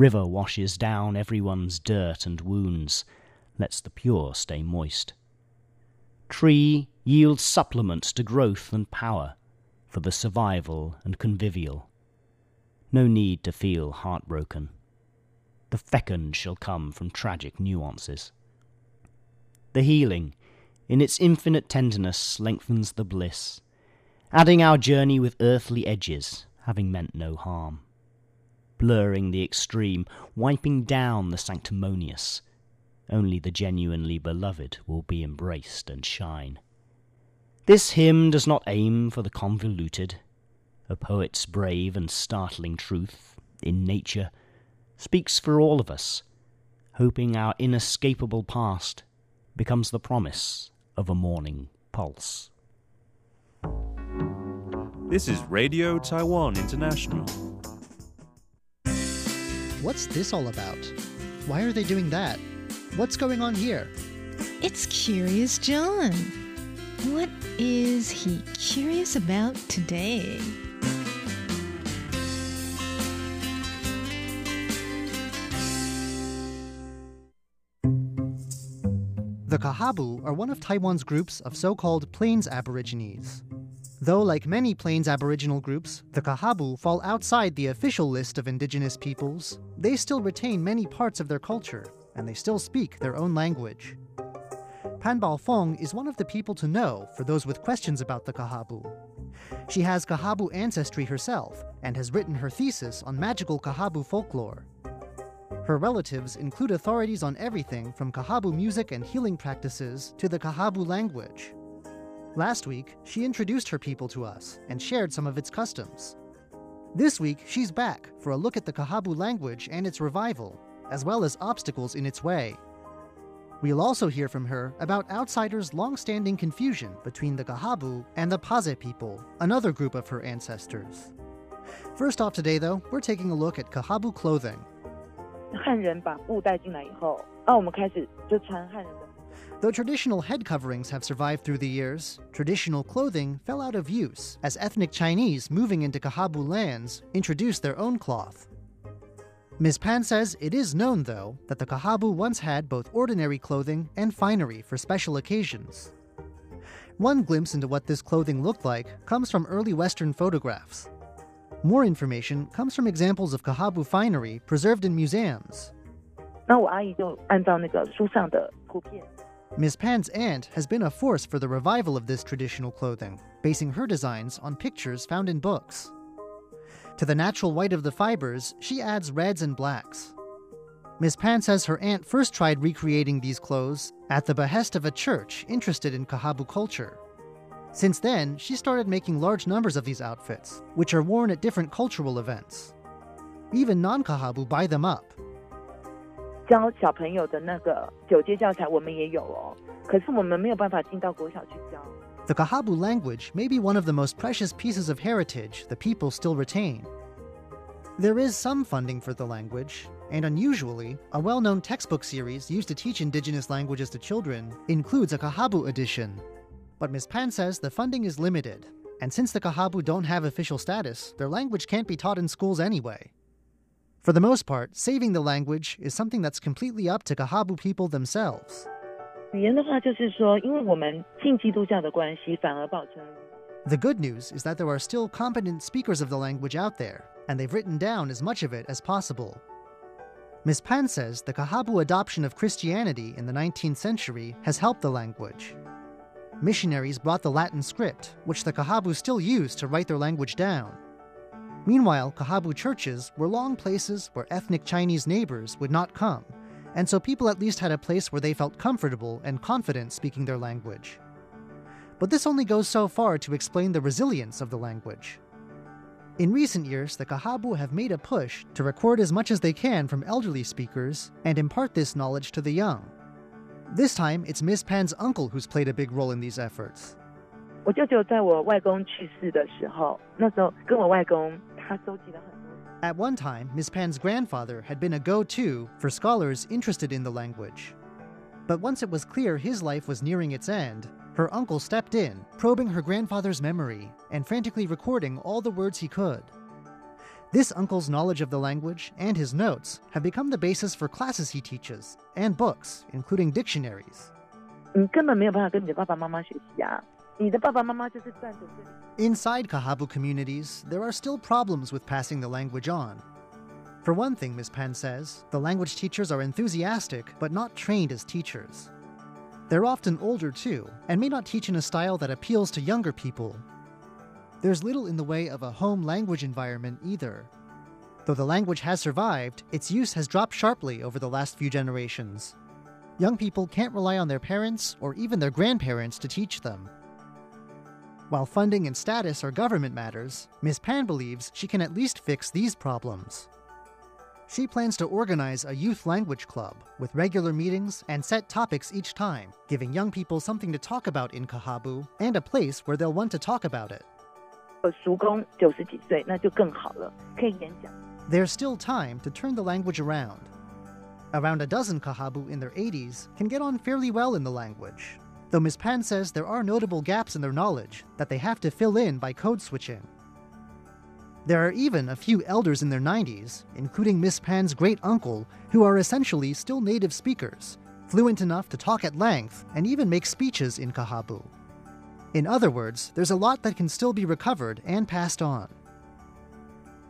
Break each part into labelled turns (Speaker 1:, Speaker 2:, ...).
Speaker 1: River washes down everyone's dirt and wounds, lets the pure stay moist. Tree yields supplements to growth and power for the survival and convivial. No need to feel heartbroken. The fecund shall come from tragic nuances. The healing, in its infinite tenderness, lengthens the bliss, adding our journey with earthly edges, having meant no harm. Blurring the extreme, wiping down the sanctimonious, only the genuinely beloved will be embraced and shine. This hymn does not aim for the convoluted. A poet's brave and startling truth, in nature, speaks for all of us, hoping our inescapable past becomes the promise of a morning pulse.
Speaker 2: This is Radio Taiwan International.
Speaker 3: What's this all about? Why are they doing that? What's going on here?
Speaker 4: It's Curious John. What is he curious about today?
Speaker 3: The Kahabu are one of Taiwan's groups of so called Plains Aborigines. Though, like many Plains Aboriginal groups, the Kahabu fall outside the official list of indigenous peoples, they still retain many parts of their culture, and they still speak their own language. Panbal Fong is one of the people to know for those with questions about the Kahabu. She has Kahabu ancestry herself and has written her thesis on magical Kahabu folklore. Her relatives include authorities on everything from Kahabu music and healing practices to the Kahabu language. Last week, she introduced her people to us and shared some of its customs. This week, she's back for a look at the Kahabu language and its revival, as well as obstacles in its way. We'll also hear from her about outsiders' long-standing confusion between the Kahabu and the Pazeh people, another group of her ancestors. First off today, though, we're taking a look at Kahabu clothing.
Speaker 5: 汉人把布带进来以后，啊，我们开始就穿汉人的。
Speaker 3: Though traditional head coverings have survived through the years, traditional clothing fell out of use as ethnic Chinese moving into Kahabu lands introduced their own cloth. Ms. Pan says it is known, though, that the Kahabu once had both ordinary clothing and finery for special occasions. One glimpse into what this clothing looked like comes from early Western photographs. More information comes from examples of Kahabu finery preserved in museums.
Speaker 5: 那我阿姨就按照那个书上的图片，
Speaker 3: Ms. Pan's aunt has been a force for the revival of this traditional clothing, basing her designs on pictures found in books. To the natural white of the fibers, she adds reds and blacks. Ms. Pan says her aunt first tried recreating these clothes at the behest of a church interested in Kahabu culture. Since then, she started making large numbers of these outfits, which are worn at different cultural events. Even non Kahabu buy them up.
Speaker 5: 教小朋友的那个九阶教材我们也有哦，可是我们没有办法进到国小去教。
Speaker 3: The Kahabu language may be one of the most precious pieces of heritage the people still retain. There is some funding for the language, and unusually, a well known textbook series used to teach indigenous languages to children includes a Kahabu edition. But Ms. Pan says the funding is limited, and since the Kahabu don't have official status, their language can't be taught in schools anyway. For the most part, saving the language is something that's completely up to Kahabu people themselves. The good news is that there are still competent speakers of the language out there, and they've written down as much of it as possible. Ms. Pan says the Kahabu adoption of Christianity in the 19th century has helped the language. Missionaries brought the Latin script, which the Kahabu still use to write their language down. Meanwhile, Kahabu churches were long places where ethnic Chinese neighbors would not come, and so people at least had a place where they felt comfortable and confident speaking their language. But this only goes so far to explain the resilience of the language. In recent years, the Kahabu have made a push to record as much as they can from elderly speakers and impart this knowledge to the young. This time, it's Miss Pan's uncle who's played a big role in these efforts.
Speaker 5: 我舅舅在我外公去世的时候，那时候跟我外公 他收集了很多。
Speaker 3: At one time, Miss Pan's grandfather had been a go to for scholars interested in the language. But once it was clear his life was nearing its end, her uncle stepped in, probing her grandfather's memory and frantically recording all the words he could. This uncle's knowledge of the language and his notes have become the basis for classes he teaches and books, including dictionaries.
Speaker 5: 你根本没有办法跟你的爸爸妈妈学习啊！
Speaker 3: Inside Kahabu communities, there are still problems with passing the language on. For one thing, Ms. Pan says, the language teachers are enthusiastic but not trained as teachers. They're often older too, and may not teach in a style that appeals to younger people. There's little in the way of a home language environment either. Though the language has survived, its use has dropped sharply over the last few generations. Young people can't rely on their parents or even their grandparents to teach them. While funding and status are government matters, Ms. Pan believes she can at least fix these problems. She plans to organize a youth language club with regular meetings and set topics each time, giving young people something to talk about in Kahabu and a place where they'll want to talk about it. There's still time to turn the language around. Around a dozen Kahabu in their 80s can get on fairly well in the language, though Ms. Pan says there are notable gaps in their knowledge that they have to fill in by code switching. There are even a few elders in their 90s, including Miss Pan's great uncle, who are essentially still native speakers, fluent enough to talk at length and even make speeches in Kahabu. In other words, there's a lot that can still be recovered and passed on.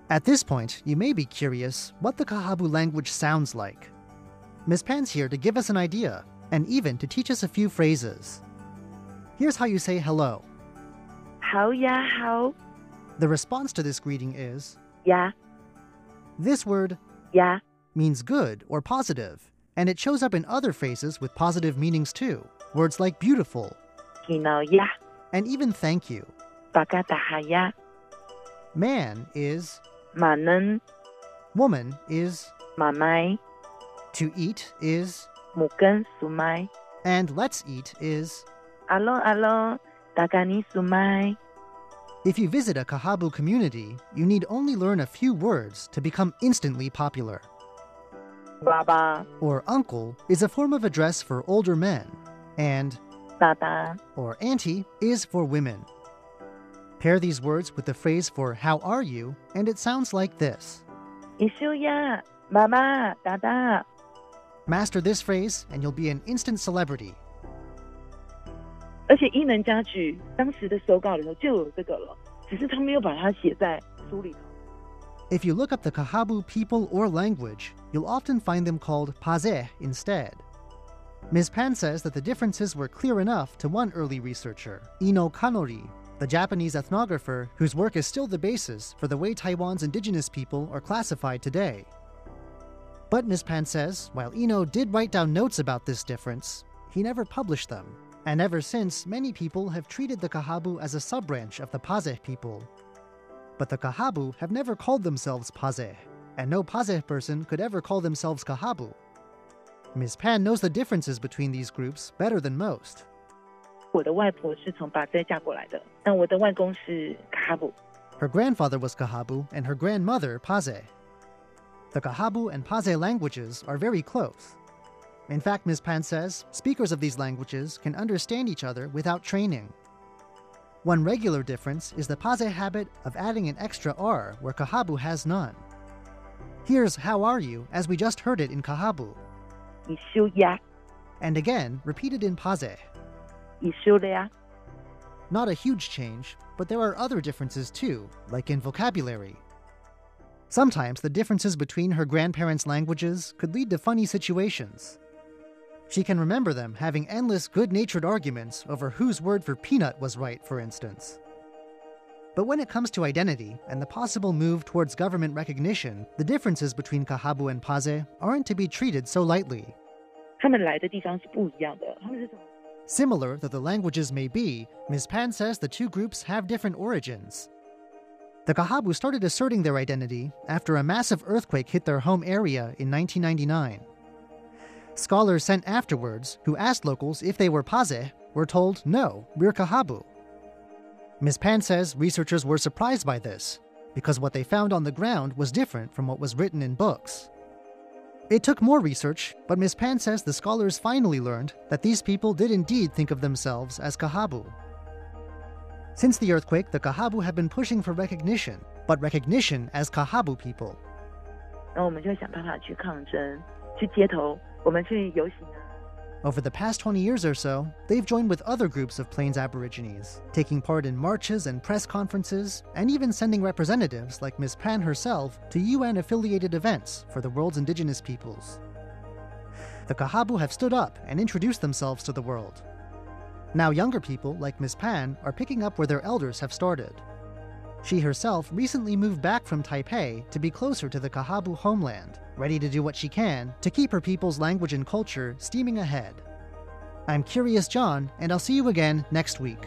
Speaker 3: At this point, you may be curious what the Kahabu language sounds like. Ms. Pan's here to give us an idea, and even to teach us a few phrases. Here's how you say hello.
Speaker 5: 好呀，好
Speaker 3: The response to this greeting is
Speaker 5: 呀
Speaker 3: this word
Speaker 5: 呀，
Speaker 3: means good or positive, and it shows up in other phrases with positive meanings too. Words like beautiful,
Speaker 5: 见到呀，
Speaker 3: and even thank you.
Speaker 5: 巴嘎达下呀，
Speaker 3: Man is,
Speaker 5: 马能
Speaker 3: woman is,
Speaker 5: 马麦
Speaker 3: to eat is,
Speaker 5: mugen sumai.
Speaker 3: And let's eat is
Speaker 5: alo alo dagani sumai.
Speaker 3: If you visit a Kahabu community, you need only learn a few words to become instantly popular.
Speaker 5: Baba
Speaker 3: or uncle is a form of address for older men, and
Speaker 5: Baba
Speaker 3: or auntie is for women. Pair these words with the phrase for how are you, and it sounds like this.
Speaker 5: Mama, dada,
Speaker 3: Master this phrase, and you'll be an instant celebrity. if you look up the Kahabu people or language, you'll often find them called Pazeh instead. Ms. Pan says that the differences were clear enough to one early researcher, Ino Kanori, the Japanese ethnographer whose work is still the basis for the way Taiwan's indigenous people are classified today. But Ms. Pan says, while Ino did write down notes about this difference, he never published them. And ever since, many people have treated the Kahabu as a sub-branch of the Pazeh people. But the Kahabu have never called themselves Pazeh, and no Pazeh person could ever call themselves Kahabu. Ms. Pan knows the differences between these groups better than most. Her grandfather was Kahabu and her grandmother Pazeh. The Kahabu and Pazeh languages are very close. In fact, Ms. Pan says, speakers of these languages can understand each other without training. One regular difference is the Pazeh habit of adding an extra R where Kahabu has none. Here's How Are You as we just heard it in Kahabu. And again, repeated in Pazeh. Not a huge change, but there are other differences too, like in vocabulary. Sometimes the differences between her grandparents' languages could lead to funny situations. She can remember them having endless good natured arguments over whose word for peanut was right, for instance. But when it comes to identity and the possible move towards government recognition, the differences between Kahabu and Pazeh aren't to be treated so lightly. Similar though the languages may be, Ms. Pan says the two groups have different origins, the Kahabu started asserting their identity after a massive earthquake hit their home area in 1999. Scholars sent afterwards, who asked locals if they were Pazeh, were told, no, we're Kahabu. Ms. Pan says researchers were surprised by this, because what they found on the ground was different from what was written in books. It took more research, but Ms. Pan says the scholars finally learned that these people did indeed think of themselves as Kahabu. Since the earthquake, the Kahabu have been pushing for recognition, but recognition as Kahabu people.
Speaker 5: 然后我们就想办法去抗争，去街头，我们去游行啊。
Speaker 3: Over the past 20 years or so, they've joined with other groups of Plains Aborigines, taking part in marches and press conferences, and even sending representatives like Ms. Pan herself to UN affiliated events for the world's indigenous peoples. The Kahabu have stood up and introduced themselves to the world. now, younger people like Ms. Pan are picking up where their elders have started. She herself recently moved back from Taipei to be closer to the Kahabu homeland, ready to do what she can to keep her people's language and culture steaming ahead. I'm Curious John, and I'll see you again next week.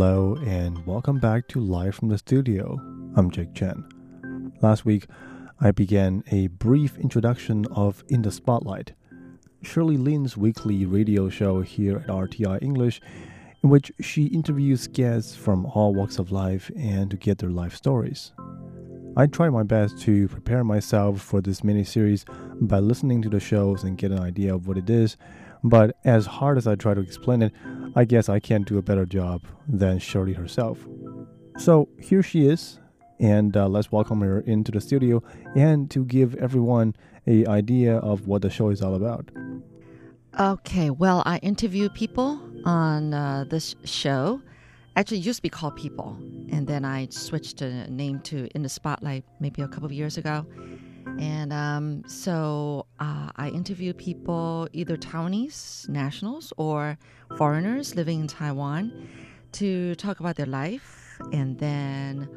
Speaker 6: Hello, and welcome back to Live from the Studio. I'm Jake Chen. Last week, I began a brief introduction of In the Spotlight, Shirley Lin's weekly radio show here at RTI English, in which she interviews guests from all walks of life and to get their life stories. I try my best to prepare myself for this mini series by listening to the shows and get an idea of what it is, but as hard as I try to explain it, I guess I can't do a better job than Shirley herself. So here she is, and uh, let's welcome her into the studio and to give everyone a idea of what the show is all about.
Speaker 7: Okay, well, I interview people on uh, this show. Actually, used to be called People, and then I switched the name to In the Spotlight maybe a couple of years ago. And um, so uh, I interview people, either Taiwanese nationals or foreigners living in Taiwan, to talk about their life, and then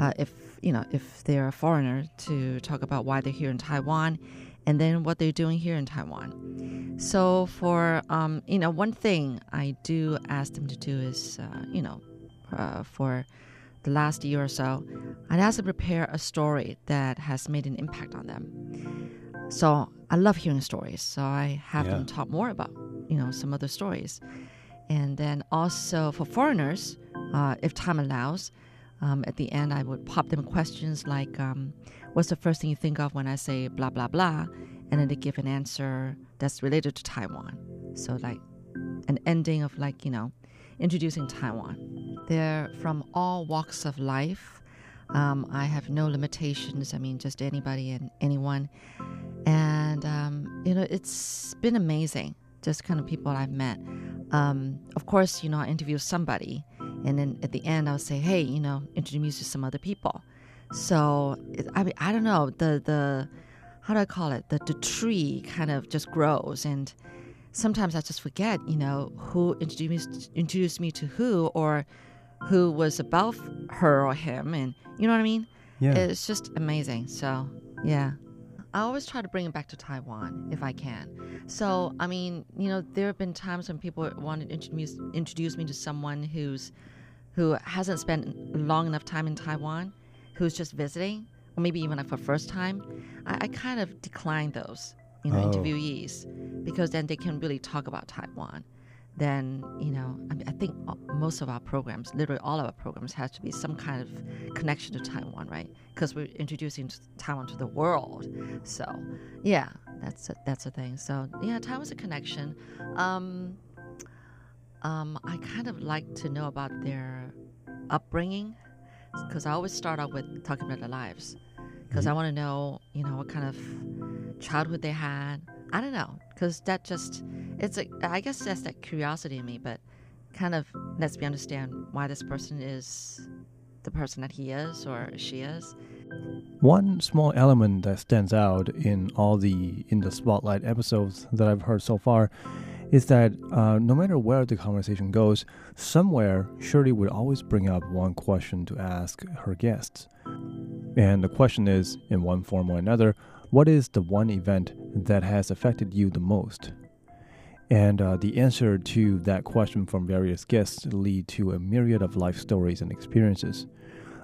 Speaker 7: uh, if you know if they're a foreigner, to talk about why they're here in Taiwan, and then what they're doing here in Taiwan. So for um, you know one thing I do ask them to do is uh, you know uh, for the last year or so, I'd ask them prepare a story that has made an impact on them. So I love hearing stories. So I have them talk more about you know some other stories, and then also for foreigners, uh, if time allows. Um, at the end, I would pop them questions like, um, "What's the first thing you think of when I say blah blah blah?" And then they give an answer that's related to Taiwan. So like an ending of like you know introducing Taiwan. They're from all walks of life. Um, I have no limitations. I mean, just anybody and anyone. And um, you know, it's been amazing. Just kind of people I've met. Um, of course, you know, I interview somebody, and then at the end, I'll say, "Hey, you know, introduce me to some other people." So I mean, I don't know the the how do I call it? The the tree kind of just grows, and sometimes I just forget, you know, who introduced introduced me to who, or who was above her or him, and you know what I mean?
Speaker 6: Yeah.
Speaker 7: It's just amazing. So yeah. I always try to bring it back to Taiwan if I can. So, I mean, you know, there have been times when people wanted to introduce introduce me to someone who's who hasn't spent long enough time in Taiwan, who's just visiting, or maybe even like for first time. I, I kind of decline those, you know,
Speaker 6: Oh.
Speaker 7: interviewees because then they can really talk about Taiwan. Then, you know, I, mean, I think most of our programs, literally all of our programs, has to be some kind of connection to Taiwan, right? Because we're introducing Taiwan to the world. So, yeah, that's a, that's a thing. So, yeah, Taiwan's a connection. Um, um, I kind of like to know about their upbringing because I always start out with talking about their lives because I want to know, you know, what kind of childhood they had. I don't know because that just it's a I guess that's that curiosity in me, but kind of lets me understand why this person is the person that he is or she is.
Speaker 6: One small element that stands out in all the in the spotlight episodes that I've heard so far is that uh, no matter where the conversation goes, somewhere Shirley would always bring up one question to ask her guests. And the question is, in one form or another, what is the one event that has affected you the most? And uh, the answer to that question from various guests lead to a myriad of life stories and experiences.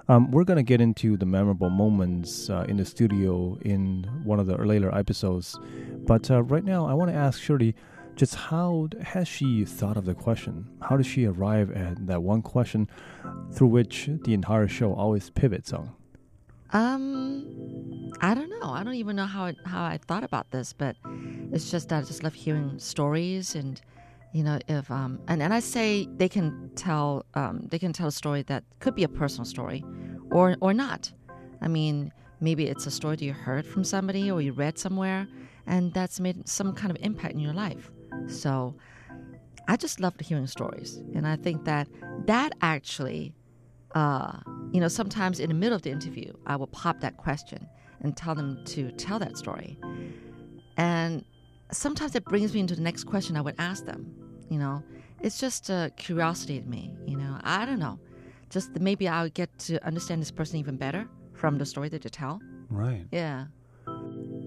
Speaker 6: Um, we're going to get into the memorable moments uh, in the studio in one of the later episodes. But uh, right now, I want to ask Shirley just how has she thought of the question? How did she arrive at that one question through which the entire show always pivots on?
Speaker 7: Um, I don't know. I don't even know how I, how I thought about this, but it's just that I just love hearing stories and you know if um and, and I say they can tell um they can tell a story that could be a personal story or or not. I mean, maybe it's a story that you heard from somebody or you read somewhere and that's made some kind of impact in your life. So I just love hearing stories and I think that that actually uh, you know, sometimes in the middle of the interview, I will pop that question and tell them to tell that story. And sometimes it brings me into the next question I would ask them. You know, it's just a curiosity to me. You know, I don't know. Just that maybe I'll get to understand this person even better from the story that they tell.
Speaker 6: Right.
Speaker 7: Yeah.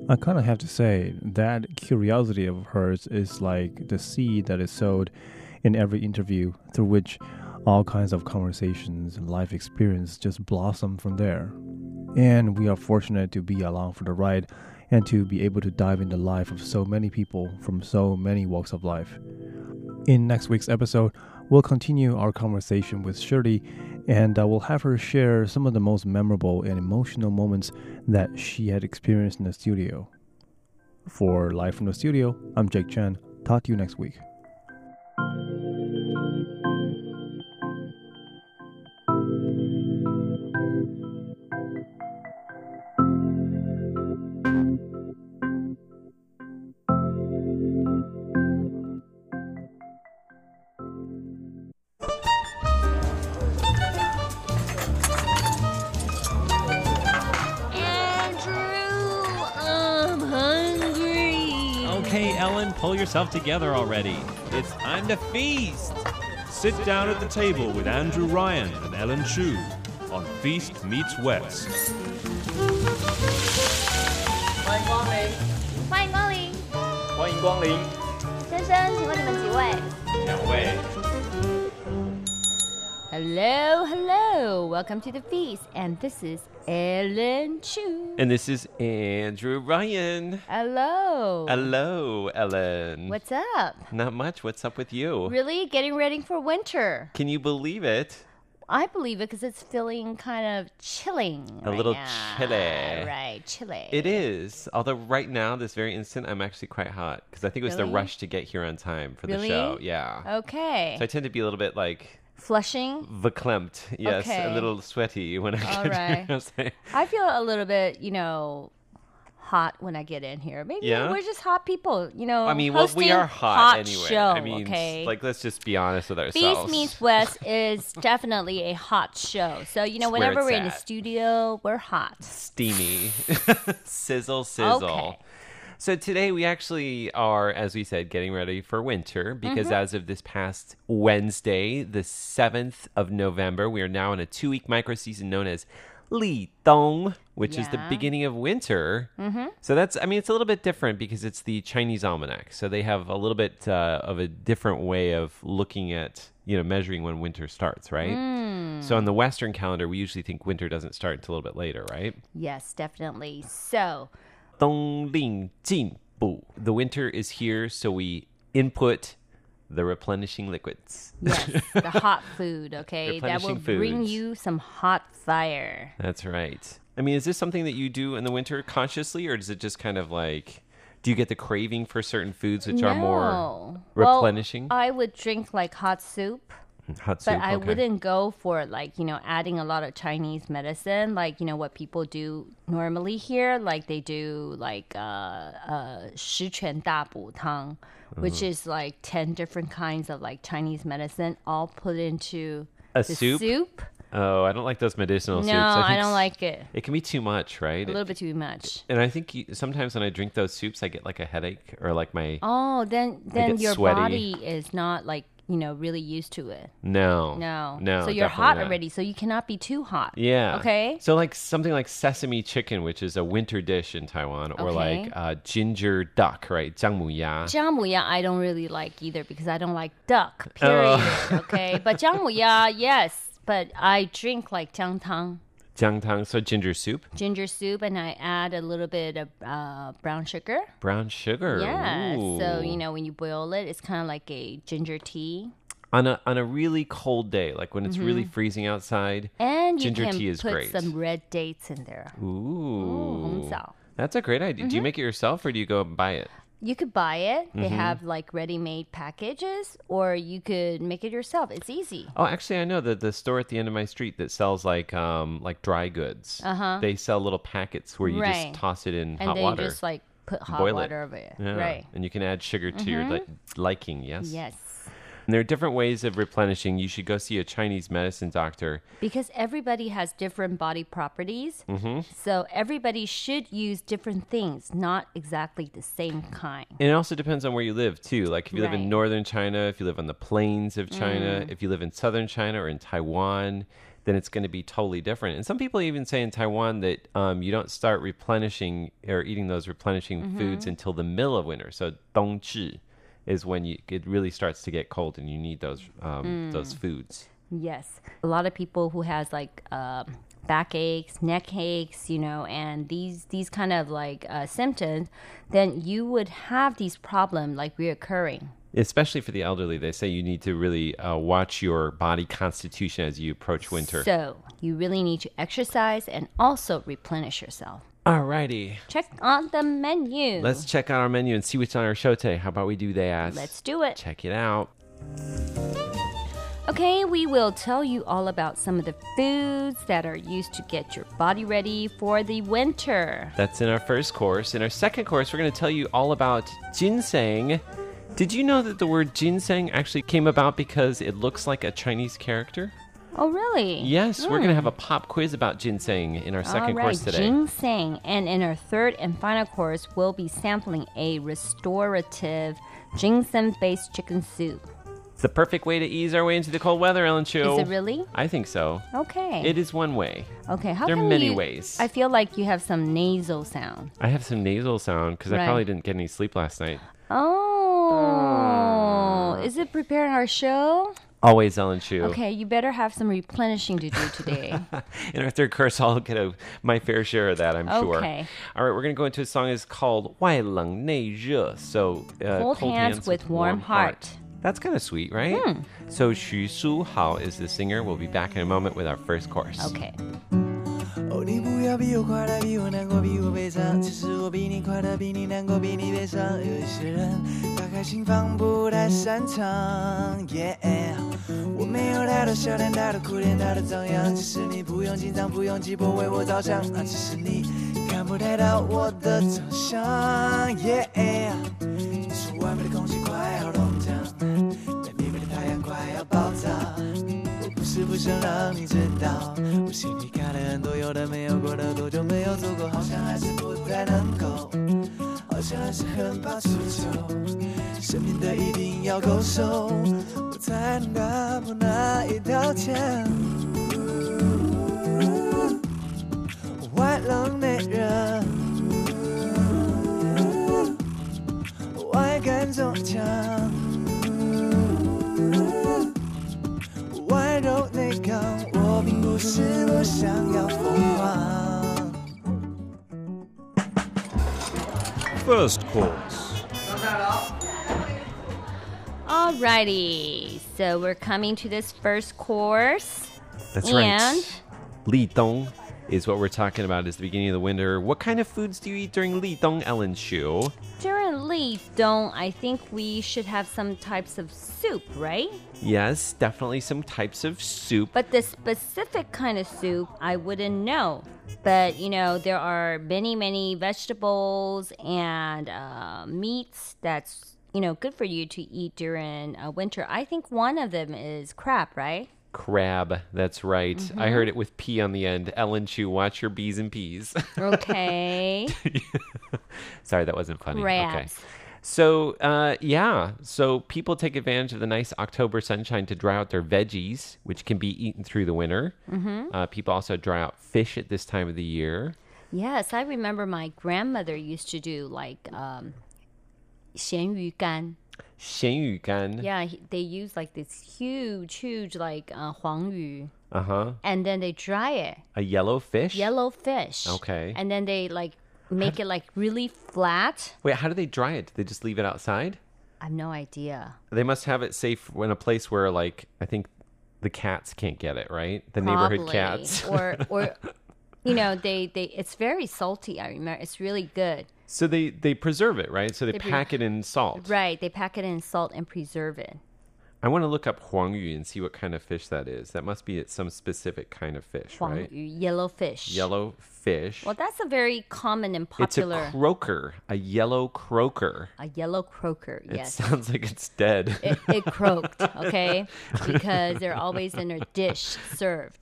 Speaker 6: I kind of have to say that curiosity of hers is like the seed that is sowed in every interview through which all kinds of conversations and life experience just blossom from there. And we are fortunate to be along for the ride and to be able to dive into the life of so many people from so many walks of life. In next week's episode, we'll continue our conversation with Shirley and uh, we'll have her share some of the most memorable and emotional moments that she had experienced in the studio. For Live from the Studio, I'm Jake Chen. Talk to you next week.
Speaker 8: hungry.
Speaker 2: Okay, Ellen, pull yourself together already. It's time to feast.
Speaker 9: Sit down at the table with Andrew Ryan and Ellen Chu on Feast Meets West.
Speaker 10: 欢迎光临，
Speaker 8: 欢迎光临，
Speaker 10: 欢迎光临，
Speaker 8: 先生，请问你们几位
Speaker 10: 两位。
Speaker 8: ？Hello, hello. Welcome to the feast, and this is Ellen Chu.
Speaker 2: And this is Andrew Ryan.
Speaker 8: Hello.
Speaker 2: Hello, Ellen.
Speaker 8: What's up?
Speaker 2: Not much. What's up with you?
Speaker 8: Really getting ready for winter.
Speaker 2: Can you believe it?
Speaker 8: I believe it because it's feeling kind of chilling.
Speaker 2: A
Speaker 8: right
Speaker 2: little
Speaker 8: now.
Speaker 2: chilly.
Speaker 8: Right, chilly.
Speaker 2: It is. Although right now, this very instant, I'm actually quite hot because I think it was the rush to get here on time for
Speaker 8: Really?
Speaker 2: the show. Yeah.
Speaker 8: Okay.
Speaker 2: So I tend to be a little bit like
Speaker 8: Flushing.
Speaker 2: verklempt. Yes,
Speaker 8: Okay.
Speaker 2: a little sweaty when I get
Speaker 8: right.
Speaker 2: here.
Speaker 8: I feel a little bit, you know, hot when I get in here. Maybe
Speaker 2: Yeah?
Speaker 8: we're just hot people, you know.
Speaker 2: I mean, well, we are hot, anyway.
Speaker 8: Show,
Speaker 2: I mean,
Speaker 8: okay.
Speaker 2: like, let's just be honest with ourselves.
Speaker 8: Meets West is definitely a hot show. So, you know,
Speaker 2: It's
Speaker 8: whenever we're in the studio, we're hot.
Speaker 2: steamy. sizzle, sizzle.
Speaker 8: Okay.
Speaker 2: So today we actually are, as we said, getting ready for winter because
Speaker 8: mm-hmm.
Speaker 2: as of this past Wednesday, the 7th of November, we are now in a two week micro season known as Li Dong, which yeah. is the beginning of winter. Mm-hmm. So that's, I mean, it's a little bit different because it's the Chinese almanac. So they have a little bit uh, of a different way of looking at, you know, measuring when winter starts, right?
Speaker 8: Mm.
Speaker 2: So on the Western calendar, we usually think winter doesn't start until a little bit later, right?
Speaker 8: Yes, definitely. So
Speaker 2: the winter is here, so we input the replenishing liquids.
Speaker 8: yes, the hot food, okay? That will
Speaker 2: Replenishing
Speaker 8: bring you some hot fire.
Speaker 2: That's right. I mean, is this something that you do in the winter consciously, or is it just kind of like, do you get the craving for certain foods which are more
Speaker 8: No. Well,
Speaker 2: replenishing?
Speaker 8: I would drink like hot soup.
Speaker 2: Mm-hmm. Hatsu,
Speaker 8: but I
Speaker 2: okay.
Speaker 8: wouldn't go for like you know adding a lot of Chinese medicine, like you know what people do normally here, like they do like uh uh Da Bu Tang, which
Speaker 2: mm.
Speaker 8: is like ten different kinds of like Chinese medicine all put into
Speaker 2: a soup?
Speaker 8: soup.
Speaker 2: Oh, I don't like those medicinal
Speaker 8: no,
Speaker 2: soups.
Speaker 8: I,
Speaker 2: I
Speaker 8: don't like it.
Speaker 2: It can be too much, right?
Speaker 8: A little bit too much.
Speaker 2: And I think you, sometimes when I drink those soups, I get like a headache or like my
Speaker 8: oh, then then your
Speaker 2: sweaty.
Speaker 8: body is not like you know, really used to it.
Speaker 2: No.
Speaker 8: No.
Speaker 2: No.
Speaker 8: So you're hot
Speaker 2: not.
Speaker 8: already, so you cannot be too hot.
Speaker 2: Yeah.
Speaker 8: Okay.
Speaker 2: So like something like sesame chicken, which is a winter dish in Taiwan, or like uh, ginger duck, right? Jiangmuya.
Speaker 8: Jiangmuya, I don't really like either because I don't like duck. Period. Oh. okay. But jiangmuya, yes. But I drink like jiangtang.
Speaker 2: Jiangtang, so ginger soup,
Speaker 8: ginger soup, and I add a little bit of uh, brown sugar.
Speaker 2: brown sugar.
Speaker 8: Yeah. So you know when you boil it, it's kind of like a ginger tea,
Speaker 2: on a on a really cold day, like when it's really freezing outside,
Speaker 8: Mm-hmm. and you
Speaker 2: ginger
Speaker 8: can
Speaker 2: tea is
Speaker 8: put
Speaker 2: great.
Speaker 8: some red dates in there.
Speaker 2: Ooh.
Speaker 8: 红枣.
Speaker 2: That's a great idea.
Speaker 8: Mm-hmm.
Speaker 2: Do you make it yourself or do you go and buy it?
Speaker 8: You could buy it. They
Speaker 2: Mm-hmm.
Speaker 8: have like ready-made packages, or you could make it yourself. It's easy.
Speaker 2: Oh, actually, I know that the store at the end of my street that sells like um like dry goods.
Speaker 8: Uh-huh.
Speaker 2: They sell little packets where you
Speaker 8: Right.
Speaker 2: just toss it in
Speaker 8: and
Speaker 2: hot water.
Speaker 8: you just like put hot
Speaker 2: boil
Speaker 8: water
Speaker 2: it.
Speaker 8: over it.
Speaker 2: Yeah.
Speaker 8: Right. Mm-hmm.
Speaker 2: And you can add sugar to your li- liking, yes?
Speaker 8: Yes.
Speaker 2: And there are different ways of replenishing. You should go see a Chinese medicine doctor.
Speaker 8: Because everybody has different body properties.
Speaker 2: Mm-hmm.
Speaker 8: So everybody should use different things, not exactly the same kind.
Speaker 2: And it also depends on where you live, too. Like if you live
Speaker 8: Right. Mm.
Speaker 2: in northern China, if you live on the plains of China, if you live in southern China or in Taiwan, then it's going to be totally different. And some people even say in Taiwan that um, you don't start replenishing or eating those replenishing
Speaker 8: Mm-hmm.
Speaker 2: foods until the middle of winter. So dongzhi is when you, it really starts to get cold and you need those um,
Speaker 8: Mm.
Speaker 2: those foods.
Speaker 8: Yes. A lot of people who has like uh, back aches, neck aches, you know, and these these kind of like uh, symptoms, then you would have these problems like reoccurring.
Speaker 2: Especially for the elderly, they say you need to really uh, watch your body constitution as you approach winter.
Speaker 8: So you really need to exercise and also replenish yourself.
Speaker 2: Alrighty.
Speaker 8: Check on the menu.
Speaker 2: Let's check out our menu and see what's on our show today. How about we do that?
Speaker 8: Let's do it.
Speaker 2: check it out.
Speaker 8: Okay, we will tell you all about some of the foods that are used to get your body ready for the winter.
Speaker 2: That's in our first course. In our second course, we're going to tell you all about ginseng. Did you know that the word ginseng actually came about because it looks like a Chinese character?
Speaker 8: Oh, really?
Speaker 2: Yes, we're going to have a hmm. pop quiz about ginseng in our second
Speaker 8: right,
Speaker 2: course today.
Speaker 8: ginseng. And in our third and final course, we'll be sampling a restorative ginseng-based chicken soup.
Speaker 2: It's the perfect way to ease our way into the cold weather, Ellen Chu.
Speaker 8: Is it really?
Speaker 2: I think so.
Speaker 8: Okay.
Speaker 2: It is one way.
Speaker 8: okay. How
Speaker 2: there are many
Speaker 8: you-
Speaker 2: ways.
Speaker 8: I feel like you have some nasal sound.
Speaker 2: I have some nasal sound because I probably didn't get any sleep last night.
Speaker 8: Oh, mm. is it preparing our show?
Speaker 2: Always Ellen Chu.
Speaker 8: Okay, you better have some replenishing to do today.
Speaker 2: In our third course, I'll get a, my fair share of that, I'm sure.
Speaker 8: Okay.
Speaker 2: All right, we're going to go into a song that's called 外冷内热. So, uh,
Speaker 8: Cold hands with warm heart. Hmm.
Speaker 2: That's kind of sweet, right? So, Xu Su Hao is the singer. We'll be back in a moment with our first course.
Speaker 8: okay.
Speaker 11: 要比我快乐，比我难过，比我悲伤。其实我比你快乐，比你难过，比你悲伤。有一些人打开心房不太擅长，yeah。我没有太多笑脸，太多哭脸，太多张扬。其实你不用紧张，不用急迫为我着想，啊，只是你看不太到我的长相，yeah。你说外面的空气快要冻僵，北边的太阳快要爆炸。是不想让你知道，我心里开了很多有的没有过的，多久没有足够，好像还是不太能够，好像还是很怕出糗。生命的一定要够瘦，我才能打破那一道墙。外冷内热，
Speaker 9: First course.
Speaker 8: Alrighty, so we're coming to this first course.
Speaker 2: That's
Speaker 8: and
Speaker 2: right. Li Dong is what we're talking about. Is the beginning of the winter. What kind of foods do you eat during Li Dong, Ellen Chu?
Speaker 8: During Li Dong, I think we should have some types of soup, right?
Speaker 2: Yes, definitely some types of soup.
Speaker 8: But the specific kind of soup, I wouldn't know. But you know, there are many, many vegetables and uh, meats that's you know good for you to eat during uh, winter. I think one of them is crab, right?
Speaker 2: Crab, that's right.
Speaker 8: Mm-hmm.
Speaker 2: I heard it with P on the end. Ellen Chu, watch your B's and P's.
Speaker 8: Okay,
Speaker 2: Sorry, that wasn't funny. Okay.
Speaker 8: crabs.
Speaker 2: So, uh, yeah. So, people take advantage of the nice October sunshine to dry out their veggies, which can be eaten through the winter.
Speaker 8: Mhm.
Speaker 2: Uh, people also dry out fish at this time of the year.
Speaker 8: Yes, I remember my grandmother used to do like um, 咸鱼干.
Speaker 2: 咸鱼干.
Speaker 8: Yeah, he- they use like this huge, huge like uh, 黄鱼,
Speaker 2: Uh huh.
Speaker 8: and then they dry it.
Speaker 2: A yellow fish?
Speaker 8: Yellow fish.
Speaker 2: Okay.
Speaker 8: And then they like make it like really flat.
Speaker 2: Wait, how do they dry it? Do they just leave it outside?
Speaker 8: I have no idea.
Speaker 2: They must have it safe in a place where, like, I think the cats can't get it, right? The neighborhood
Speaker 8: Probably.
Speaker 2: cats.
Speaker 8: or or you know, they they it's very salty, I remember. It's really good.
Speaker 2: so they they preserve it, right? So they,
Speaker 8: They pre-
Speaker 2: pack it in salt.
Speaker 8: Right, they pack it in salt and preserve it.
Speaker 2: I want to look up huangyu and see what kind of fish that is. That must be some specific kind of fish, right?
Speaker 8: yellow fish.
Speaker 2: Yellow fish.
Speaker 8: Well, that's a very common and popular.
Speaker 2: it's a croaker, a yellow croaker.
Speaker 8: a yellow croaker.
Speaker 2: It
Speaker 8: Yes.
Speaker 2: sounds like it's dead.
Speaker 8: it, it croaked, okay? Because they're always in a dish served.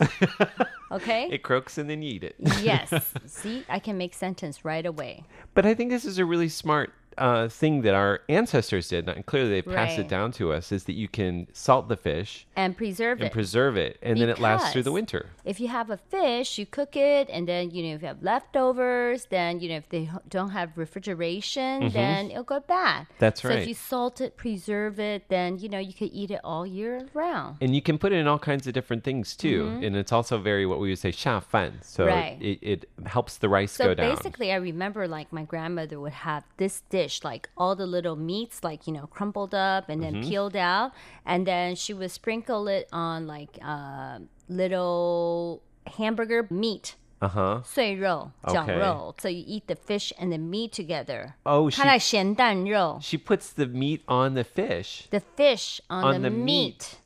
Speaker 8: Okay?
Speaker 2: it croaks and then you eat it.
Speaker 8: yes. See, I can make sentence right away.
Speaker 2: But I think this is a really smart uh, thing that our ancestors did, and clearly they passed it down to us, is that you can salt the fish
Speaker 8: And preserve it.
Speaker 2: and
Speaker 8: it.
Speaker 2: preserve it, and then it lasts through the
Speaker 8: Because
Speaker 2: winter.
Speaker 8: If you have a fish, you cook it, and then you know if you have leftovers, then you know if they h- don't have refrigeration,
Speaker 2: Mhm.
Speaker 8: then it'll go bad.
Speaker 2: That's right.
Speaker 8: So
Speaker 2: right.
Speaker 8: if you salt it, preserve it, then you know you could eat it all year round.
Speaker 2: And you can put it in all kinds of different things too,
Speaker 8: Mhm.
Speaker 2: and it's also very what we would say 下饭. So
Speaker 8: Right.
Speaker 2: it, it helps the rice
Speaker 8: So
Speaker 2: go down.
Speaker 8: basically, I remember like my grandmother would have this dish, like all the little meats, like you know, crumpled up and then
Speaker 2: Mhm.
Speaker 8: peeled out, and then she would sprinkle it on like uh, little hamburger meat.
Speaker 2: Uh huh.
Speaker 8: 碎肉,
Speaker 2: Okay.
Speaker 8: 绞肉. So you eat the fish and the meat together.
Speaker 2: Oh,
Speaker 8: 它来
Speaker 2: she
Speaker 8: 咸蛋肉.
Speaker 2: she puts the meat on the fish.
Speaker 8: The fish on,
Speaker 2: On
Speaker 8: the,
Speaker 2: the
Speaker 8: meat.
Speaker 2: meat.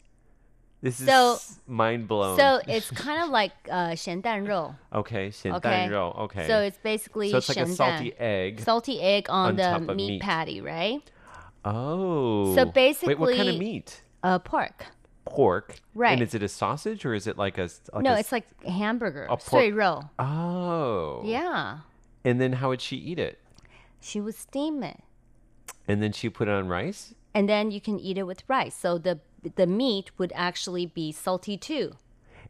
Speaker 2: This is
Speaker 8: So-
Speaker 2: mind blown.
Speaker 8: So it's kind of like uh, 咸蛋肉.
Speaker 2: okay, 咸
Speaker 8: Okay.
Speaker 2: 蛋肉. Okay.
Speaker 8: So it's basically
Speaker 2: so it's like a
Speaker 8: 咸蛋.
Speaker 2: salty egg.
Speaker 8: Salty egg on,
Speaker 2: on
Speaker 8: the
Speaker 2: top of
Speaker 8: meat,
Speaker 2: meat.
Speaker 8: patty, right?
Speaker 2: Oh.
Speaker 8: So
Speaker 2: wait, what kind of
Speaker 8: basically-
Speaker 2: meat?
Speaker 8: Uh, pork.
Speaker 2: Pork.
Speaker 8: Right.
Speaker 2: And is it a sausage or is it like a? Like
Speaker 8: no,
Speaker 2: a-
Speaker 8: it's like hamburger.
Speaker 2: a pork-
Speaker 8: 碎肉.
Speaker 2: Oh.
Speaker 8: Yeah.
Speaker 2: And then how would she eat it?
Speaker 8: She would steam it.
Speaker 2: And then she put it on rice.
Speaker 8: And then you can eat it with rice. So the the meat would actually be salty too.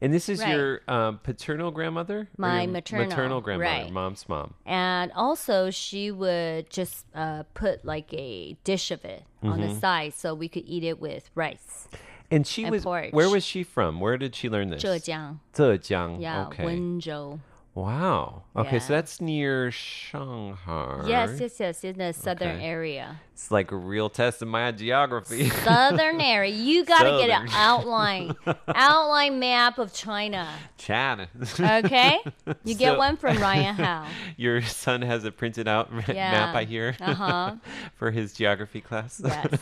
Speaker 2: And this is
Speaker 8: Right.
Speaker 2: your um, paternal grandmother? Or
Speaker 8: My
Speaker 2: your
Speaker 8: maternal,
Speaker 2: maternal grandmother,
Speaker 8: right.
Speaker 2: mom's mom.
Speaker 8: And also, she would just uh, put like a dish of it on the
Speaker 2: Mhm.
Speaker 8: side so we could eat it with rice.
Speaker 2: And she
Speaker 8: And
Speaker 2: was
Speaker 8: porridge.
Speaker 2: where was she from? Where did she learn this?
Speaker 8: 浙江.
Speaker 2: Zhejiang.
Speaker 8: Yeah,
Speaker 2: okay.
Speaker 8: Wenzhou.
Speaker 2: Wow. Okay, so that's near Shanghai.
Speaker 8: Yes, yes, yes, in the southern
Speaker 2: Okay.
Speaker 8: area.
Speaker 2: It's like a real test of my geography.
Speaker 8: Southern area. You got to get an outline, outline map of China.
Speaker 2: China.
Speaker 8: Okay? You get one from Ryan Howe.
Speaker 2: Your son has a printed out
Speaker 8: Yeah.
Speaker 2: map, I hear,
Speaker 8: Uh-huh.
Speaker 2: for his geography class.
Speaker 8: Yes.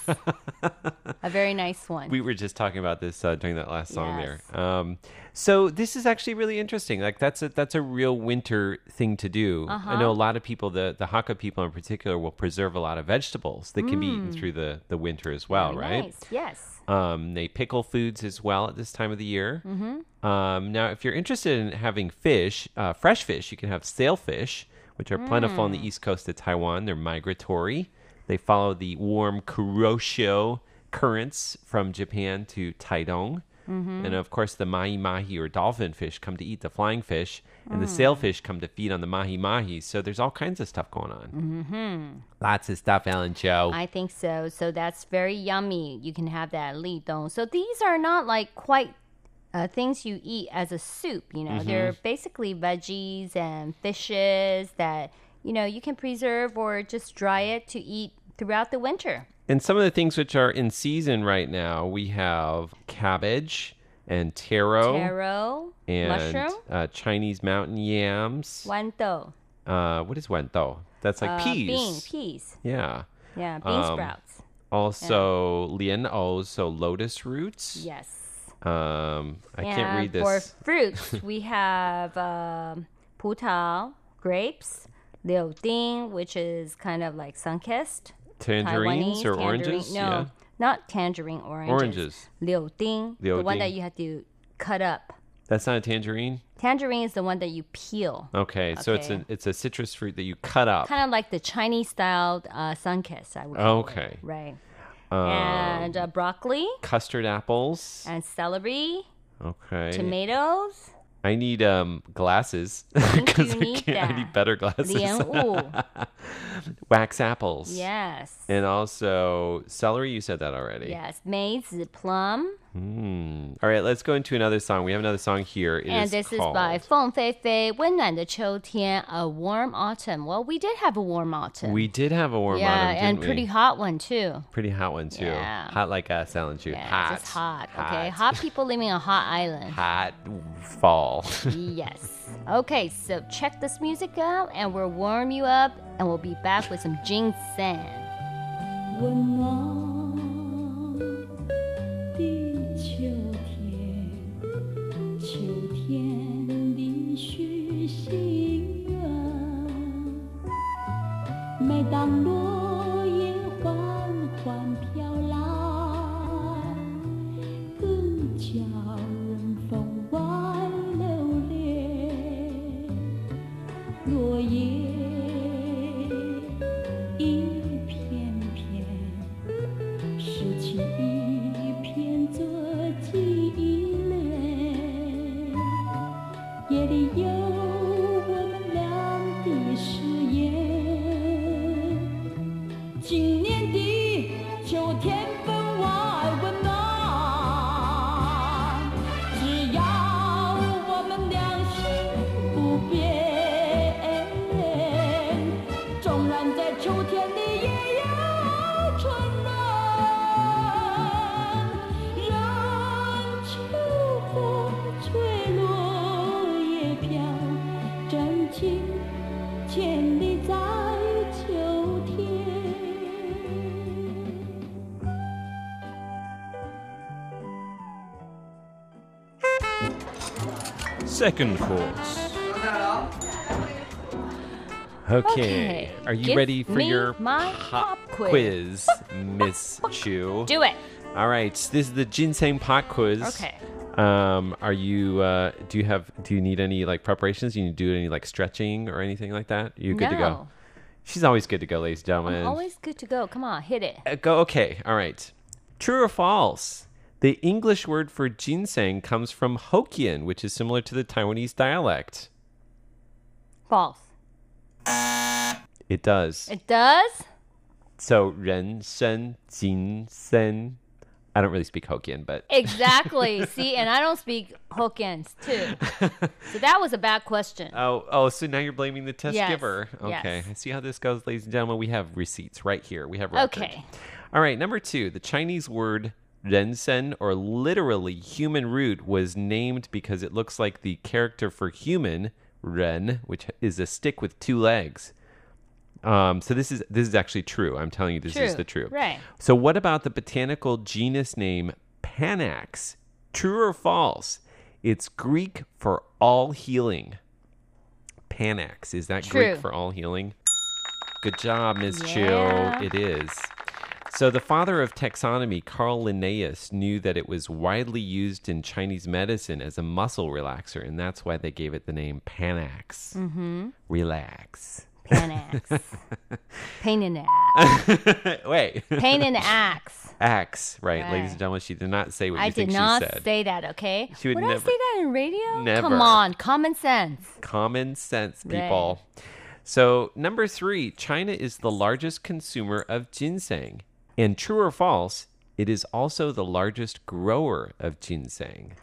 Speaker 8: A very nice one.
Speaker 2: we were just talking about this uh, during that last song
Speaker 8: Yes.
Speaker 2: there. Um, so this is actually really interesting. Like that's a that's a real winter thing to do. I know a
Speaker 8: Uh-huh.
Speaker 2: lot of people, the the Hakka people in particular, will preserve a lot of vegetables that can be eaten
Speaker 8: Mm.
Speaker 2: through the the winter as well,
Speaker 8: Very
Speaker 2: right?
Speaker 8: Nice. Yes.
Speaker 2: Um, they pickle foods as well at this time of the year.
Speaker 8: Mm-hmm.
Speaker 2: Um, now, if you're interested in having fish, uh, fresh fish, you can have sailfish, which are plentiful on the
Speaker 8: Mm.
Speaker 2: east coast of Taiwan. They're migratory. They follow the warm Kuroshio currents from Japan to Taidong.
Speaker 8: Mhm.
Speaker 2: And of course, the mahi mahi or dolphin fish come to eat the flying fish, and the
Speaker 8: Mm.
Speaker 2: sailfish come to feed on the mahi mahi. So there's all kinds of stuff going on.
Speaker 8: Mm-hmm.
Speaker 2: Lots of stuff, Ellen Chu.
Speaker 8: I think so. So that's very yummy. You can have that li dong. So these are not like quite uh, things you eat as a soup. You know,
Speaker 2: Mhm.
Speaker 8: they're basically veggies and fishes that you know you can preserve or just dry it to eat throughout the winter.
Speaker 2: And some of the things which are in season right now, we have cabbage and taro,
Speaker 8: Taro,
Speaker 2: and
Speaker 8: mushroom,
Speaker 2: uh, Chinese mountain yams.
Speaker 8: wando,
Speaker 2: Uh, what is wento? That's like
Speaker 8: uh,
Speaker 2: peas.
Speaker 8: bean, peas.
Speaker 2: Yeah.
Speaker 8: Yeah, bean
Speaker 2: Um,
Speaker 8: sprouts.
Speaker 2: Also, lian o, so lotus roots.
Speaker 8: Yes.
Speaker 2: Um, I can't read this.
Speaker 8: For fruits, we have um, 葡萄, grapes, liu ding, which is kind of like sun-kissed.
Speaker 2: Tangerines
Speaker 8: Taiwanese
Speaker 2: or oranges?
Speaker 8: No,
Speaker 2: Yeah.
Speaker 8: not tangerine oranges.
Speaker 2: Oranges.
Speaker 8: Liu ding,
Speaker 2: Liu
Speaker 8: the one that you have to cut up.
Speaker 2: That's not a tangerine.
Speaker 8: Tangerine is the one that you peel.
Speaker 2: Okay, so it's
Speaker 8: Okay.
Speaker 2: an it's a citrus fruit that you cut up.
Speaker 8: Kind of like the Chinese styled uh, Sunkist, I would call it.
Speaker 2: Okay.
Speaker 8: Right.
Speaker 2: Um,
Speaker 8: and uh, broccoli
Speaker 2: custard apples.
Speaker 8: and celery,
Speaker 2: Okay.
Speaker 8: tomatoes.
Speaker 2: I need um glasses because I I need better glasses. Wax apples.
Speaker 8: Yes.
Speaker 2: And also celery. You said that already.
Speaker 8: Yes, maize, plum.
Speaker 2: Hmm. All right, let's go into another song. We have another song here. It
Speaker 8: and
Speaker 2: is
Speaker 8: this
Speaker 2: called...
Speaker 8: is by Feng Feifei, 温暖的秋天, A Warm Autumn. Well, we did have a warm autumn.
Speaker 2: We did have a warm
Speaker 8: yeah,
Speaker 2: autumn,
Speaker 8: and
Speaker 2: we?
Speaker 8: pretty hot one too.
Speaker 2: Pretty hot one too.
Speaker 8: Yeah.
Speaker 2: Hot like us, Ellen Chu.
Speaker 8: Yeah,
Speaker 2: hot.
Speaker 8: Just hot. hot. Okay, hot people living on hot island.
Speaker 2: Hot fall.
Speaker 8: yes. Okay, so check this music out, and we'll warm you up, and we'll be back with some ginseng.
Speaker 12: 温暖。当落
Speaker 9: Second course.
Speaker 2: Okay.
Speaker 8: Okay,
Speaker 2: Are you
Speaker 8: give
Speaker 2: ready for
Speaker 8: me
Speaker 2: your
Speaker 8: my
Speaker 2: pop
Speaker 8: pop quiz.
Speaker 2: Miss Chu?
Speaker 8: Do it.
Speaker 2: All right. This is the ginseng pot quiz.
Speaker 8: Okay.
Speaker 2: Um, are you? Uh, do you have? Do you need any like preparations? You need to do any like stretching or anything like that? You good to go?
Speaker 8: No.
Speaker 2: She's always good to go, ladies and gentlemen.
Speaker 8: I'm always good to go. Come on, hit it.
Speaker 2: Uh, go. Okay. All right. True or false? The English word for ginseng comes from Hokkien, which is similar to the Taiwanese dialect.
Speaker 8: False.
Speaker 2: It does.
Speaker 8: It does?
Speaker 2: So, 人参 ginseng. I don't really speak Hokkien, but
Speaker 8: Exactly. See, and I don't speak Hokkien too. So that was a bad question.
Speaker 2: Oh, oh, so now you're blaming the test
Speaker 8: Yes,
Speaker 2: giver. Okay.
Speaker 8: yes.
Speaker 2: I see how this goes, ladies and gentlemen. We have receipts right here. We have record.
Speaker 8: Okay.
Speaker 2: All right, number two. The Chinese word rensen, or literally human root, was named because it looks like the character for human, ren, which is a stick with two legs. Um, so this is this is actually true. I'm telling you, this is the true.
Speaker 8: Right.
Speaker 2: So what about the botanical genus name Panax? True or false? It's Greek for all healing. Panax is that
Speaker 8: True.
Speaker 2: Greek for all healing? Good job, Ms.
Speaker 8: Yeah.
Speaker 2: Chu. It is. So the father of taxonomy, Carl Linnaeus, knew that it was widely used in Chinese medicine as a muscle relaxer, and that's why they gave it the name Panax.
Speaker 8: Mm-hmm.
Speaker 2: Relax.
Speaker 8: Panax. Pain in the ass.
Speaker 2: Wait.
Speaker 8: Pain in the axe.
Speaker 2: Axe, right,
Speaker 8: Right.
Speaker 2: ladies and gentlemen. She did not say what you
Speaker 8: I
Speaker 2: think
Speaker 8: did
Speaker 2: she
Speaker 8: not
Speaker 2: said.
Speaker 8: say that, okay?
Speaker 2: She would
Speaker 8: I
Speaker 2: never-
Speaker 8: say that in radio?
Speaker 2: Never.
Speaker 8: Come on, common sense.
Speaker 2: Common sense,
Speaker 8: Right.
Speaker 2: people. So, number three, China is the largest consumer of ginseng. And true or false, it is also the largest grower of ginseng.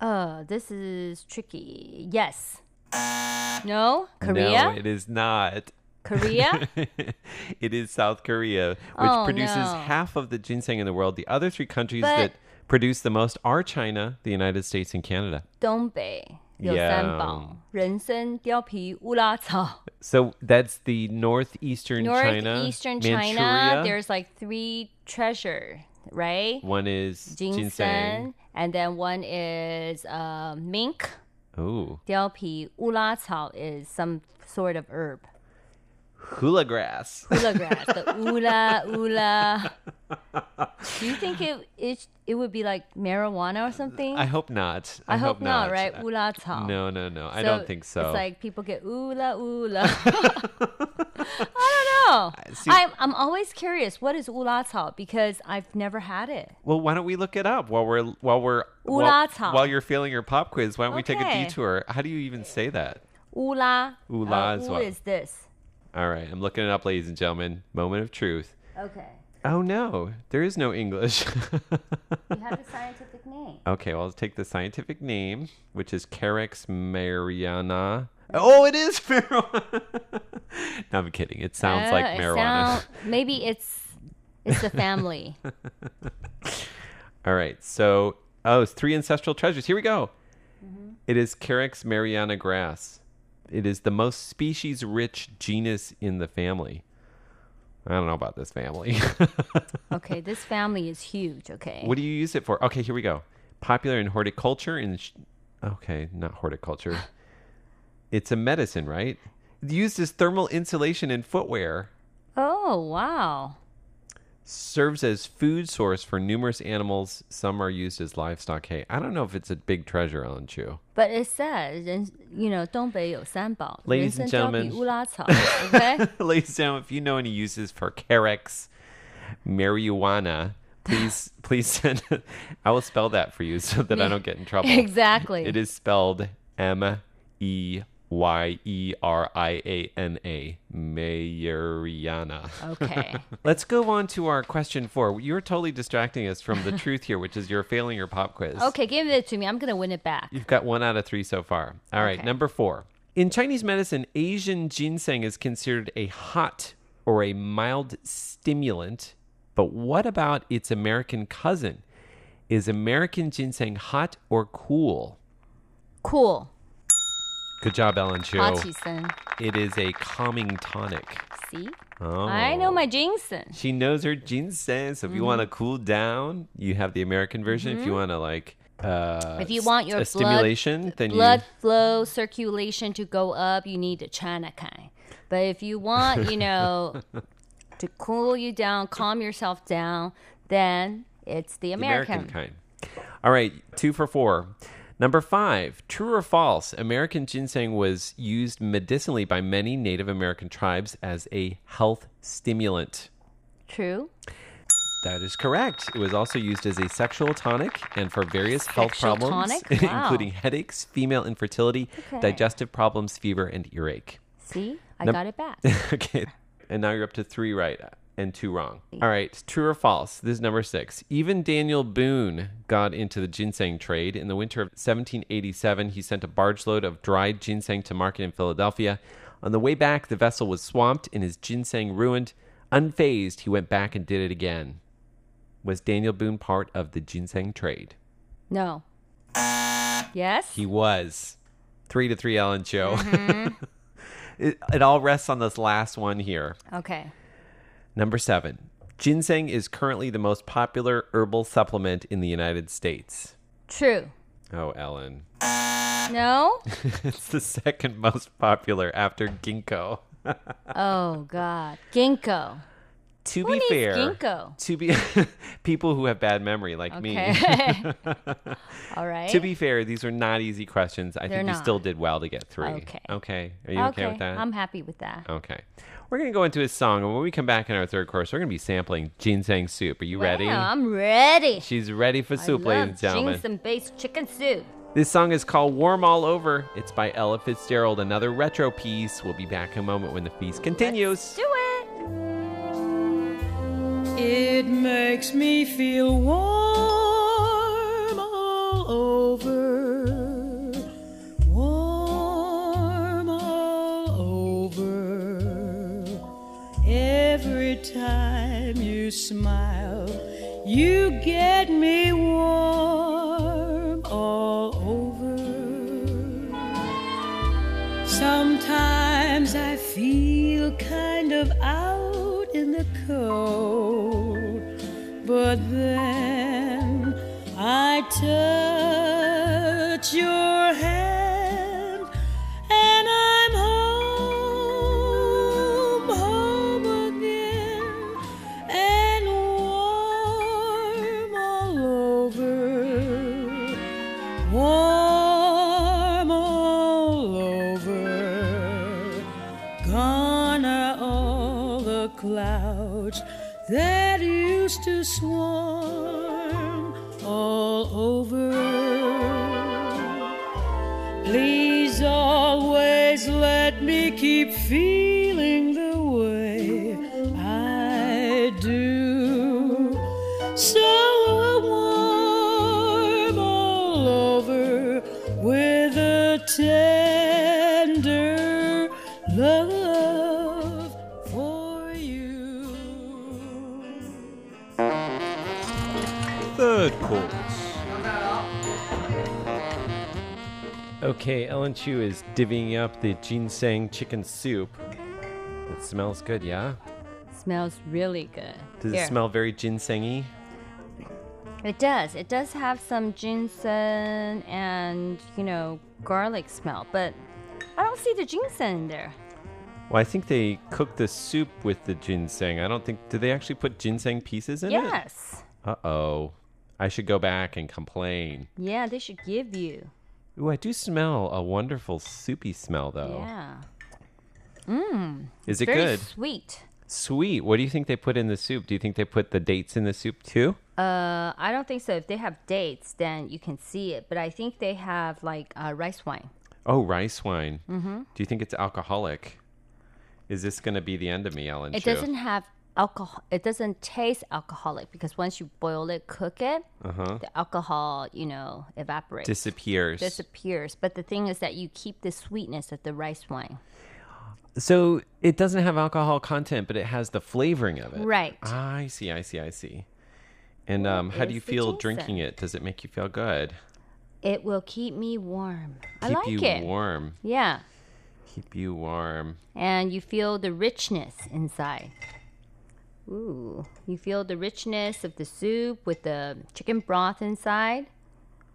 Speaker 8: Uh, this is tricky. Yes. No? Korea?
Speaker 2: No, it is not.
Speaker 8: Korea?
Speaker 2: it is South Korea, which
Speaker 8: Oh,
Speaker 2: produces
Speaker 8: no.
Speaker 2: half of the ginseng in the world. The other three countries
Speaker 8: But-
Speaker 2: that produce the most are China, the United States, and Canada.
Speaker 8: 东北有
Speaker 2: Yeah.
Speaker 8: 三宝，人参、貂皮、乌拉草。
Speaker 2: So that's the northeastern China.
Speaker 8: Northeastern China,
Speaker 2: Manchuria.
Speaker 8: there's like three treasure, right?
Speaker 2: One is ginseng.
Speaker 8: Ginseng, and then one is uh, mink.
Speaker 2: Oh,
Speaker 8: 貂皮、乌拉草 is some sort of herb.
Speaker 2: hula grass.
Speaker 8: Hula grass, the ula ula. Do you think it it it would be like marijuana or something?
Speaker 2: I hope not.
Speaker 8: I hope not, right? Wu la cao.
Speaker 2: No, no, no. I don't think so.
Speaker 8: It's like people get ooh la ooh la. I don't know.
Speaker 2: see-
Speaker 8: I'm I'm always curious. What is ooh la cao? Because I've never had it.
Speaker 2: well, why don't we look it up while we're while we're while,
Speaker 8: Ula-cao.
Speaker 2: while you're feeling your pop quiz? Why don't we take a detour? How do you even say that?
Speaker 8: Ooh la.
Speaker 2: Ooh la
Speaker 8: uh,
Speaker 2: is what?
Speaker 8: is this?
Speaker 2: All right, I'm looking it up, ladies and gentlemen. Moment of truth.
Speaker 8: Okay.
Speaker 2: Oh no, there is no English.
Speaker 8: You have the scientific name.
Speaker 2: okay, well, let's take the scientific name, which is Carex meyeriana. Oh, it is marijuana. no, I'm kidding. It sounds
Speaker 8: Uh,
Speaker 2: like
Speaker 8: it
Speaker 2: marijuana.
Speaker 8: sound- maybe it's it's the family.
Speaker 2: All right, so oh, it's three ancestral treasures. Here we go.
Speaker 8: Mm-hmm.
Speaker 2: It is Carex meyeriana grass. It is the most species-rich genus in the family. I don't know about this family.
Speaker 8: okay, this family is huge. Okay.
Speaker 2: What do you use it for? Okay, here we go. Popular in horticulture and sh- okay, not horticulture. it's a medicine, right? Used as thermal insulation in footwear.
Speaker 8: Oh wow
Speaker 2: Serves as food source for numerous animals. Some are used as livestock hay. I don't know if it's a big treasure, Ellen Chu.
Speaker 8: But it says, 人 you know, 东北有三宝，
Speaker 2: Ladies
Speaker 8: 人
Speaker 2: and
Speaker 8: 参胶
Speaker 2: gentlemen.
Speaker 8: 比乌拉草。Okay.
Speaker 2: Ladies and gentlemen, if you know any uses for Carex marijuana, please please send. I will spell that for you so that I don't get in trouble.
Speaker 8: Exactly.
Speaker 2: It is spelled M E Y E R I A N A. Meyeriana.
Speaker 8: Okay.
Speaker 2: Let's go on to our question four. You're totally distracting us from the truth here, which is you're failing your pop quiz.
Speaker 8: Okay, give it to me. I'm gonna win it back.
Speaker 2: You've got one out of three so far. All right,
Speaker 8: Okay.
Speaker 2: number four. In Chinese medicine, Asian ginseng is considered a hot or a mild stimulant. But what about its American cousin? Is American ginseng hot or cool?
Speaker 8: Cool.
Speaker 2: Good job, Ellen Chu.
Speaker 8: 花旗参
Speaker 2: It is a calming tonic.
Speaker 8: See?
Speaker 2: Oh.
Speaker 8: I know my ginseng.
Speaker 2: She knows her ginseng. So if you
Speaker 8: Mhm.
Speaker 2: want to cool down, you have the American version. If you want to like, uh,
Speaker 8: If you want your
Speaker 2: a
Speaker 8: blood,
Speaker 2: stimulation, then
Speaker 8: blood
Speaker 2: you
Speaker 8: flow circulation to go up, you need the China kind. But if you want, you know, to cool you down, calm yourself down, then it's the
Speaker 2: the
Speaker 8: American.
Speaker 2: American kind. All right, two for four. Number five, true or false? American ginseng was used medicinally by many Native American tribes as a health stimulant.
Speaker 8: True.
Speaker 2: That is correct. It was also used as a sexual tonic and for various health
Speaker 8: Sexual
Speaker 2: problems,
Speaker 8: tonic? Wow.
Speaker 2: including headaches, female infertility,
Speaker 8: Okay.
Speaker 2: digestive problems, fever, and earache.
Speaker 8: See? I
Speaker 2: Num-
Speaker 8: got it back.
Speaker 2: okay. And now you're up to three right and two wrong. All right. True or false? This is number six. Even Daniel Boone got into the ginseng trade. In the winter of 1787, he sent a barge load of dried ginseng to market in Philadelphia. On the way back, the vessel was swamped and his ginseng ruined. Unfazed, he went back and did it again. Was Daniel Boone part of the ginseng trade?
Speaker 8: No. Yes?
Speaker 2: He was. Three to three, Ellen Chu.
Speaker 8: Mhm.
Speaker 2: it, it all rests on this last one here.
Speaker 8: Okay.
Speaker 2: Number seven. Ginseng is currently the most popular herbal supplement in the United States.
Speaker 8: True.
Speaker 2: Oh, Ellen.
Speaker 8: No?
Speaker 2: it's the second most popular after ginkgo.
Speaker 8: oh God. Ginkgo.
Speaker 2: To
Speaker 8: Who
Speaker 2: be fair,
Speaker 8: ginkgo?
Speaker 2: to be people who have bad memory like me.
Speaker 8: All right.
Speaker 2: To be fair, these are not easy questions. I
Speaker 8: They're
Speaker 2: think you still did well to get three.
Speaker 8: Okay.
Speaker 2: Okay. Are you okay, with that?
Speaker 8: I'm happy with that.
Speaker 2: Okay. We're going to go into a song, and when we come back in our third course, we're going to be sampling ginseng soup. Are you ready?
Speaker 8: I'm ready.
Speaker 2: She's ready for soup, ladies and gentlemen.
Speaker 8: ginseng-based chicken soup.
Speaker 2: This song is called Warm All Over. It's by Ella Fitzgerald, another retro piece. We'll be back in a moment when the feast continues.
Speaker 8: Let's Do it.
Speaker 12: It makes me feel warm all over. Warm all over. Every time you smile, you get me warm all over. Sometimes I feel kind of out in the cold, but then I touch used
Speaker 2: Okay, Ellen Chu is divvying up the ginseng chicken soup. It smells good, yeah?
Speaker 8: Smells really good.
Speaker 2: Does
Speaker 8: Here.
Speaker 2: it smell very ginsengy?
Speaker 8: It does. It does have some ginseng and, you know, garlic smell, but I don't see the ginseng in there.
Speaker 2: Well, I think they cook the soup with the ginseng. I don't think. Do they actually put ginseng pieces in it?
Speaker 8: yes.
Speaker 2: Uh oh. I should go back and complain.
Speaker 8: Yeah, they should give you.
Speaker 2: Ooh, I do smell a wonderful soupy smell, though.
Speaker 8: Yeah. Mmm.
Speaker 2: Is it
Speaker 8: very
Speaker 2: good?
Speaker 8: Sweet.
Speaker 2: Sweet. What do you think they put in the soup? Do you think they put the dates in the soup too?
Speaker 8: Uh, I don't think so. If they have dates, then you can see it. But I think they have like uh, rice wine.
Speaker 2: Oh, rice wine.
Speaker 8: Mm-hmm.
Speaker 2: Do you think it's alcoholic? Is this going to be the end of me, Ellen?
Speaker 8: It
Speaker 2: Chu?
Speaker 8: doesn't have alcohol. It doesn't taste alcoholic because once you boil it, cook it,
Speaker 2: Uh-huh.
Speaker 8: the alcohol, you know, evaporates.
Speaker 2: Disappears.
Speaker 8: Disappears. But the thing is that you keep the sweetness of the rice wine.
Speaker 2: So it doesn't have alcohol content, but it has the flavoring of it.
Speaker 8: Right.
Speaker 2: I see. I see. I see. And um, how do you feel drinking it? Does it make you feel good?
Speaker 8: It will keep me warm. I
Speaker 2: Keep
Speaker 8: like
Speaker 2: you
Speaker 8: it.
Speaker 2: warm.
Speaker 8: Yeah.
Speaker 2: Keep you warm.
Speaker 8: And you feel the richness inside. Ooh, you feel the richness of the soup with the chicken broth inside.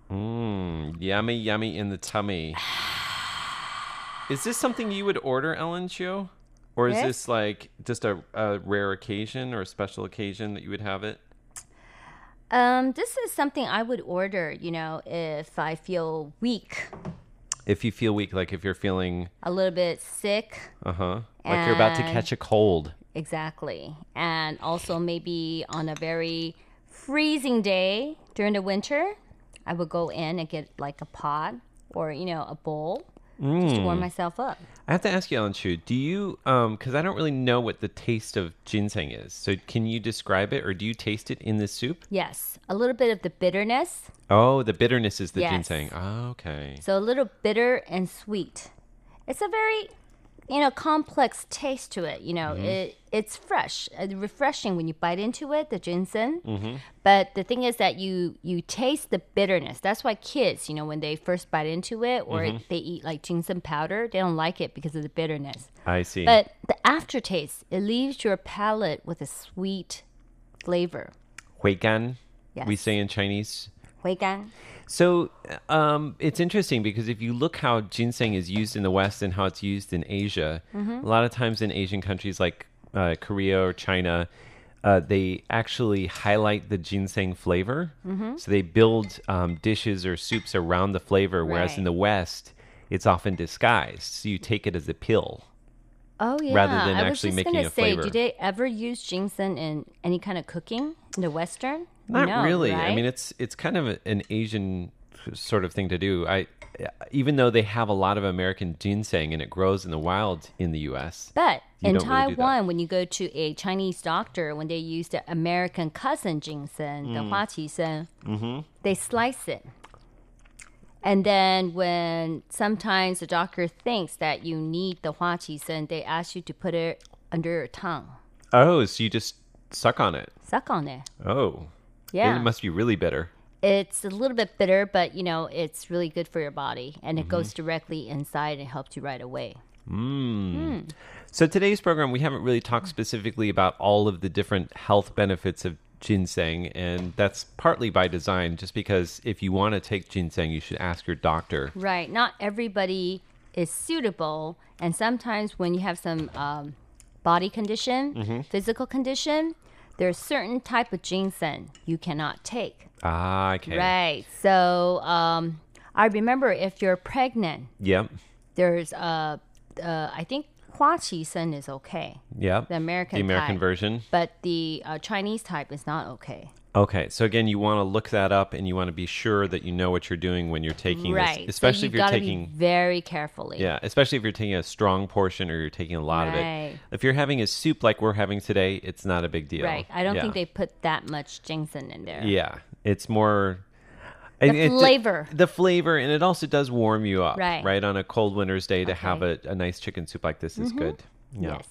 Speaker 2: Mmm, yummy, yummy in the tummy. Is this something you would order, Ellen Chu? Or is
Speaker 8: Yes.
Speaker 2: this like just a, a rare occasion or a special occasion that you would have it?
Speaker 8: Um, this is something I would order, you know, if I feel weak,
Speaker 2: If you feel weak, like if you're feeling,
Speaker 8: a little bit sick.
Speaker 2: uh huh, like you're about to catch a cold.
Speaker 8: Exactly. And also maybe on a very freezing day during the winter, I would go in and get like a pot or, you know, a bowl just to warm
Speaker 2: Mm.
Speaker 8: myself up.
Speaker 2: I have to ask you, Ellen Chu, do you, um, because I don't really know what the taste of ginseng is. So can you describe it or do you taste it in the soup?
Speaker 8: Yes, a little bit of the bitterness.
Speaker 2: Oh, the bitterness is the
Speaker 8: Yes.
Speaker 2: ginseng. Oh, okay.
Speaker 8: So a little bitter and sweet. It's a very, you know, complex taste to it. You know,
Speaker 2: Mhm.
Speaker 8: it it's fresh, uh, refreshing when you bite into it, the ginseng.
Speaker 2: Mhm.
Speaker 8: But the thing is that you you taste the bitterness. That's why kids, you know, when they first bite into it or
Speaker 2: Mhm.
Speaker 8: they eat like ginseng powder, they don't like it because of the bitterness.
Speaker 2: I see.
Speaker 8: But the aftertaste, it leaves your palate with a sweet flavor.
Speaker 2: Huigan, we say in Chinese.
Speaker 8: 回甘.
Speaker 2: So um, it's interesting because if you look how ginseng is used in the West and how it's used in Asia,
Speaker 8: Mhm.
Speaker 2: a lot of times in Asian countries like uh, Korea or China, uh, they actually highlight the ginseng flavor.
Speaker 8: Mhm.
Speaker 2: So they build um, dishes or soups around the flavor, whereas in the West, it's often disguised. So you take it as a pill.
Speaker 8: Oh yeah.
Speaker 2: rather than
Speaker 8: I was just
Speaker 2: making
Speaker 8: gonna
Speaker 2: a
Speaker 8: say,
Speaker 2: flavor.
Speaker 8: do they ever use ginseng in any kind of cooking in the Western?
Speaker 2: Not
Speaker 8: No,
Speaker 2: really. I mean, it's it's kind of an Asian sort of thing to do. I even though they have a lot of American ginseng and it grows in the wild in the U.S.
Speaker 8: But in
Speaker 2: don't really.
Speaker 8: Taiwan, when you go to a Chinese doctor, when they use the American cousin ginseng, the
Speaker 2: Mm.
Speaker 8: hua qi
Speaker 2: Mm-hmm.
Speaker 8: they slice it. And then when sometimes the doctor thinks that you need the hua qi they ask you to put it under your tongue.
Speaker 2: Oh, so you just suck on it.
Speaker 8: Suck on it.
Speaker 2: Oh,
Speaker 8: Yeah.
Speaker 2: It must be really bitter.
Speaker 8: It's a little bit bitter, but you know, it's really good for your body and it goes
Speaker 2: Mm-hmm.
Speaker 8: directly inside and helps you right away.
Speaker 2: Mm. So today's program, we haven't really talked specifically about all of the different health benefits of ginseng, and that's partly by design. Just because if you want to take ginseng, you should ask your doctor.
Speaker 8: Right. Not everybody is suitable. And sometimes when you have some um, body condition,
Speaker 2: Mhm.
Speaker 8: physical condition, there's certain type of ginseng you cannot take.
Speaker 2: Ah, okay.
Speaker 8: Right. So um, I remember if you're pregnant,
Speaker 2: Yep.
Speaker 8: there's uh, uh I think Hua Qi Sen is okay.
Speaker 2: Yeah.
Speaker 8: The American
Speaker 2: The American
Speaker 8: type.
Speaker 2: version.
Speaker 8: But the uh, Chinese type is not okay.
Speaker 2: Okay, so again, you want to look that up, and you want to be sure that you know what you're doing when you're taking
Speaker 8: right.
Speaker 2: this, especially
Speaker 8: so
Speaker 2: if
Speaker 8: you
Speaker 2: you're taking.
Speaker 8: be very carefully.
Speaker 2: Yeah, especially if you're taking a strong portion or you're taking a lot of it. If you're having a soup like we're having today, it's not a big deal.
Speaker 8: Right. I don't
Speaker 2: Yeah.
Speaker 8: think they put that much ginseng in there.
Speaker 2: Yeah, it's more
Speaker 8: The
Speaker 2: and it-
Speaker 8: flavor.
Speaker 2: the flavor, and it also does warm you up.
Speaker 8: Right.
Speaker 2: Right on a cold winter's day to have a, a nice chicken soup like this is
Speaker 8: Mhm.
Speaker 2: good. Yeah.
Speaker 8: Yes.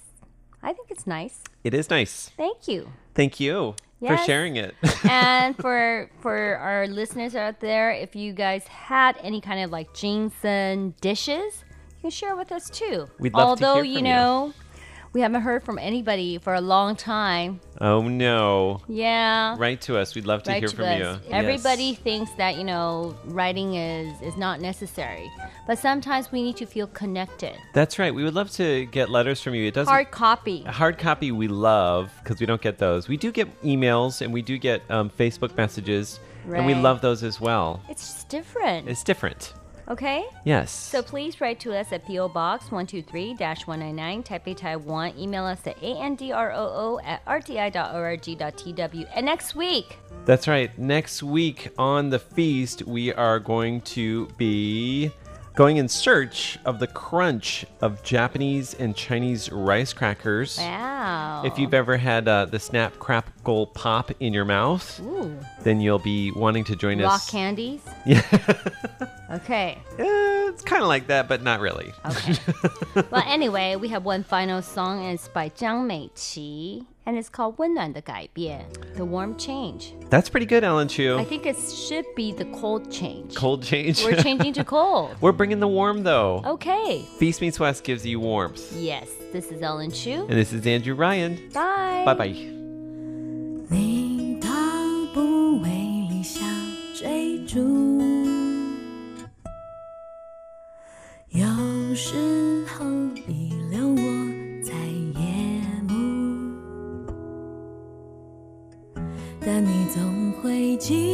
Speaker 8: I think it's nice.
Speaker 2: It is nice.
Speaker 8: Thank you.
Speaker 2: Thank you for sharing it.
Speaker 8: and for for our listeners out there, if you guys had any kind of like ginseng dishes, you can share with us too.
Speaker 2: We'd love to
Speaker 8: Although
Speaker 2: hear
Speaker 8: you
Speaker 2: from you.
Speaker 8: know, we haven't heard from anybody for a long time.
Speaker 2: oh no.
Speaker 8: Yeah.
Speaker 2: Write to us. We'd love to
Speaker 8: Write
Speaker 2: hear
Speaker 8: to
Speaker 2: from
Speaker 8: us.
Speaker 2: you.
Speaker 8: Everybody
Speaker 2: Yes.
Speaker 8: thinks that you know writing is is not necessary, but sometimes we need to feel connected.
Speaker 2: That's right. We would love to get letters from you. It doesn't
Speaker 8: Hard copy.
Speaker 2: Hard copy we love because we don't get those. We do get emails and we do get um, Facebook messages, and we love those as well.
Speaker 8: It's just different.
Speaker 2: It's different.
Speaker 8: Okay?
Speaker 2: Yes.
Speaker 8: So please write to us at P.O. Box 123-199, Taipei, Taiwan. Email us at androo at rti.org.tw. And next week,
Speaker 2: That's right. Next week on the feast, we are going to be going in search of the crunch of Japanese and Chinese rice crackers.
Speaker 8: wow.
Speaker 2: If you've ever had uh, the snap, crackle, pop in your mouth,
Speaker 8: Ooh.
Speaker 2: then you'll be wanting to join
Speaker 8: Rock
Speaker 2: us.
Speaker 8: candies?
Speaker 2: Yeah.
Speaker 8: Okay.
Speaker 2: it's kind of like that, but not really.
Speaker 8: Okay. well, anyway, we have one final song, and it's by Zhang Meiqi, and it's called 温暖的改变, The Warm Change.
Speaker 2: That's pretty good, Alan Chu.
Speaker 8: I think it should be the cold change.
Speaker 2: Cold change.
Speaker 8: We're changing to cold.
Speaker 2: We're bringing the warm though.
Speaker 8: Okay.
Speaker 2: Feast Meets West gives you warmth.
Speaker 8: Yes, this is Ellen Chu.
Speaker 2: And this is Andrew Ryan.
Speaker 8: Bye.
Speaker 2: Bye bye.
Speaker 12: 你倒不为理想追逐，有时候 me.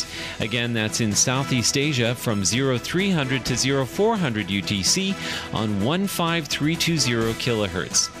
Speaker 13: Again, that's in Southeast Asia from 0300 to 0400 UTC on 15320 kilohertz.